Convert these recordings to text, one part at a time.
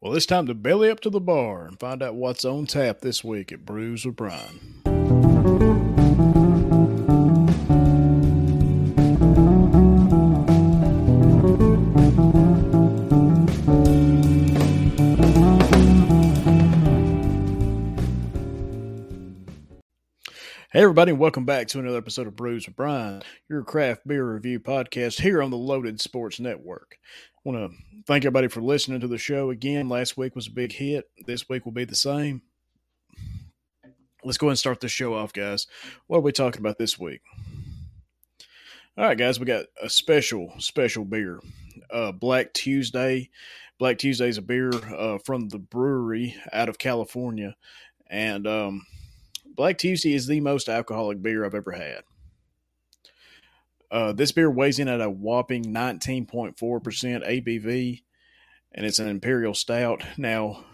Well, it's time to belly up to the bar and find out what's on tap this week at Brews with Brian. Hey, everybody, welcome back to another episode of Brews with Brian, your craft beer review podcast here on the Loaded Sports Network. I want to thank everybody for listening to the show again. Last week was a big hit. This week will be the same. Let's go ahead and start the show off, guys. What are we talking about this week? All right, guys, we got a special, special beer. Uh, Black Tuesday. Black Tuesday is a beer uh, from the Bruery out of California. And, um, Black Tuesday is the most alcoholic beer I've ever had. Uh, this beer weighs in at a whopping 19.4% ABV, and it's an Imperial Stout. Now,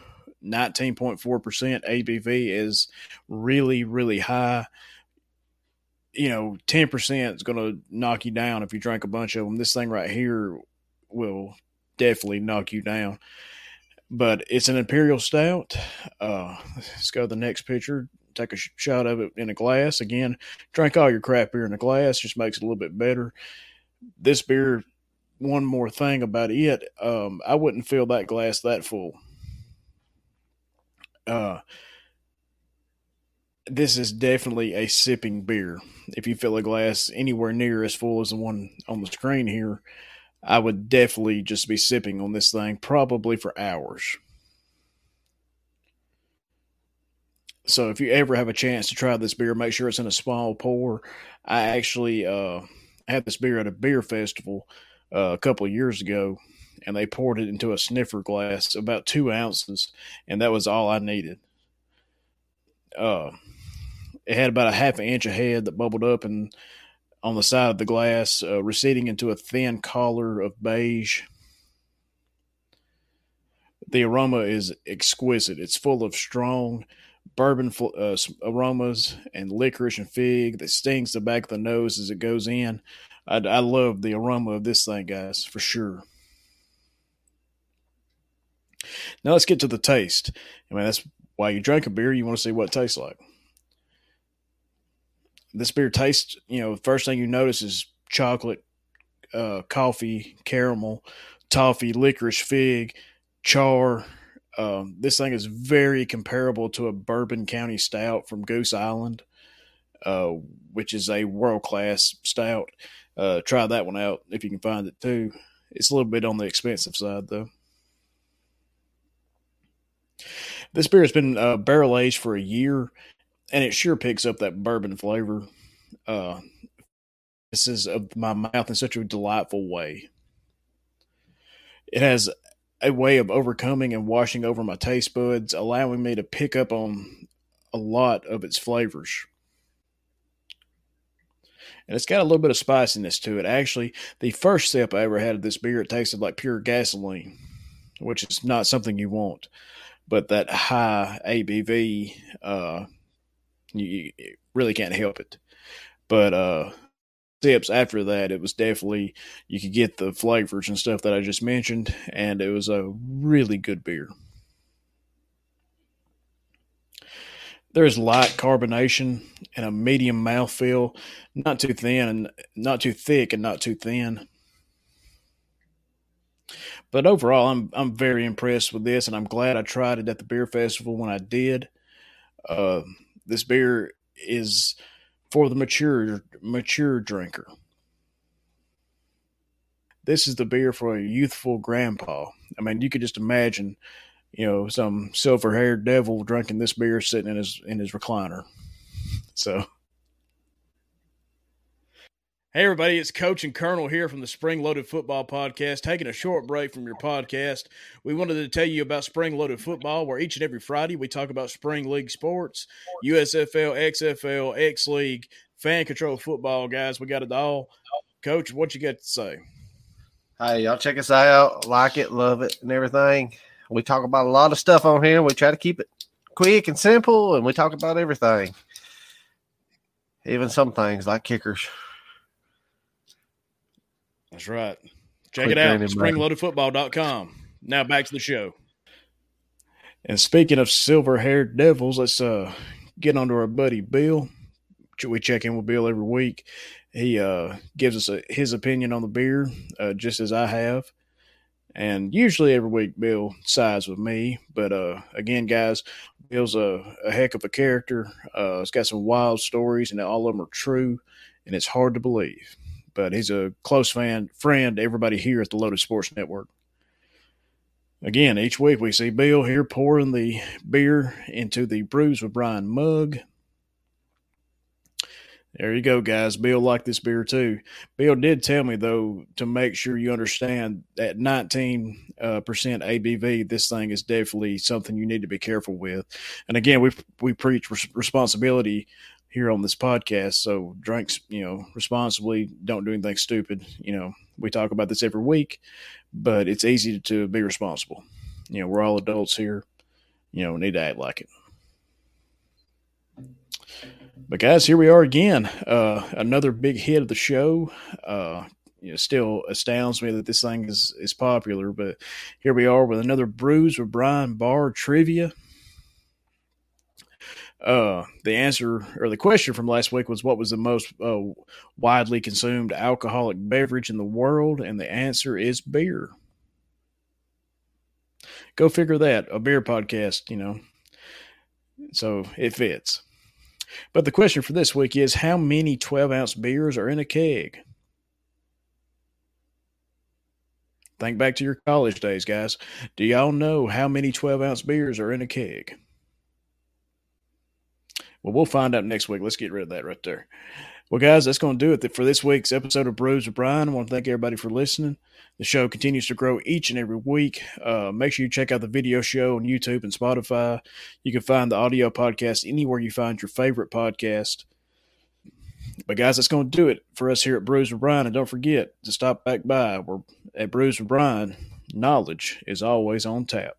19.4% ABV is really, really high. You know, 10% is going to knock you down if you drink a bunch of them. This thing right here will definitely knock you down. But it's an Imperial Stout. Uh, let's go to the next picture take a shot of it in a glass. Again, drink all your crap beer in a glass, just makes it a little bit better. This beer, one more thing about it, um, I wouldn't fill that glass that full. Uh, this is definitely a sipping beer. If you fill a glass anywhere near as full as the one on the screen here, I would definitely just be sipping on this thing probably for hours. So if you ever have a chance to try this beer, make sure it's in a small pour. I actually uh, had this beer at a beer festival uh, a couple of years ago, and they poured it into a snifter glass, about two ounces, and that was all I needed. Uh, it had about a half an inch of head that bubbled up and on the side of the glass, uh, receding into a thin collar of beige. The aroma is exquisite. It's full of strong bourbon uh, aromas and licorice and fig that stings the back of the nose as it goes in. I, I love the aroma of this thing, guys, for sure. Now let's get to the taste. I mean, that's why you drink a beer. You want to see what it tastes like. This beer tastes, you know, first thing you notice is chocolate, uh, coffee, caramel, toffee, licorice, fig, char, um, this thing is very comparable to a Bourbon County Stout from Goose Island, uh, which is a world class stout. Uh, try that one out if you can find it too. It's a little bit on the expensive side though. This beer has been uh, barrel aged for a year, and it sure picks up that bourbon flavor. Uh, this is of my mouth in such a delightful way. It has a way of overcoming and washing over my taste buds, allowing me to pick up on a lot of its flavors. And it's got a little bit of spiciness to it. Actually, the first sip I ever had of this beer, it tasted like pure gasoline, which is not something you want. But that high ABV, uh, you, you really can't help it. But uh, sips after that, it was definitely you could get the flavors and stuff that I just mentioned, and it was a really good beer. There's light carbonation and a medium mouthfeel, not too thin and not too thick and not too thin. But overall, I'm I'm very impressed with this, and I'm glad I tried it at the beer festival when I did. Uh, this beer is for the mature mature drinker. This is the beer for a youthful grandpa. I mean, you could just imagine, you know, some silver haired devil drinking this beer sitting in his in his recliner. So Hey, everybody, it's Coach and Colonel here from the Spring Loaded Football Podcast, taking a short break from your podcast. We wanted to tell you about Spring Loaded Football, where each and every Friday we talk about Spring League sports, USFL, XFL, X League, fan control football, guys. We got it all. Coach, what you got to say? Hey, y'all check us out. Like it, love it, and everything. We talk about a lot of stuff on here. We try to keep it quick and simple, and we talk about everything, even some things like kickers. That's right. Check Quick it out. SpringloadedFootball.com. Now back to the show. And speaking of silver haired devils, let's uh, get on to our buddy Bill. We check in with Bill every week. He uh, gives us a, his opinion on the beer, uh, just as I have. And usually every week, Bill sides with me. But uh, again, guys, Bill's a, a heck of a character. Uh, he's got some wild stories, and all of them are true, and it's hard to believe. But he's a close fan, friend to everybody here at the Loaded Sports Network. Again, each week we see Bill here pouring the beer into the Brews with Brian mug. There you go, guys. Bill liked this beer too. Bill did tell me though to make sure you understand that 19 uh, percent ABV, this thing is definitely something you need to be careful with. And again, we we preach res- responsibility here on this podcast. So drinks, you know, responsibly. Don't do anything stupid. You know, we talk about this every week but it's easy to be responsible. You know, we're all adults here. You know, need to act like it. But guys, here we are again. Uh, another big hit of the show. Uh, you know, still astounds me that this thing is is popular. But here we are with another Brews with Brian Bar trivia. Uh, the answer or the question from last week was what was the most uh, widely consumed alcoholic beverage in the world, and the answer is beer. Go figure that a beer podcast, you know. So it fits. But the question for this week is how many 12 ounce beers are in a keg? Think back to your college days, guys. Do y'all know how many 12 ounce beers are in a keg? Well, we'll find out next week. Let's get rid of that right there. Well, guys, that's going to do it for this week's episode of Brews with Brian. I want to thank everybody for listening. The show continues to grow each and every week. Uh, make sure you check out the video show on YouTube and Spotify. You can find the audio podcast anywhere you find your favorite podcast. But guys, that's going to do it for us here at Brews with Brian. And don't forget to stop back by. We're at Brews with Brian. Knowledge is always on tap.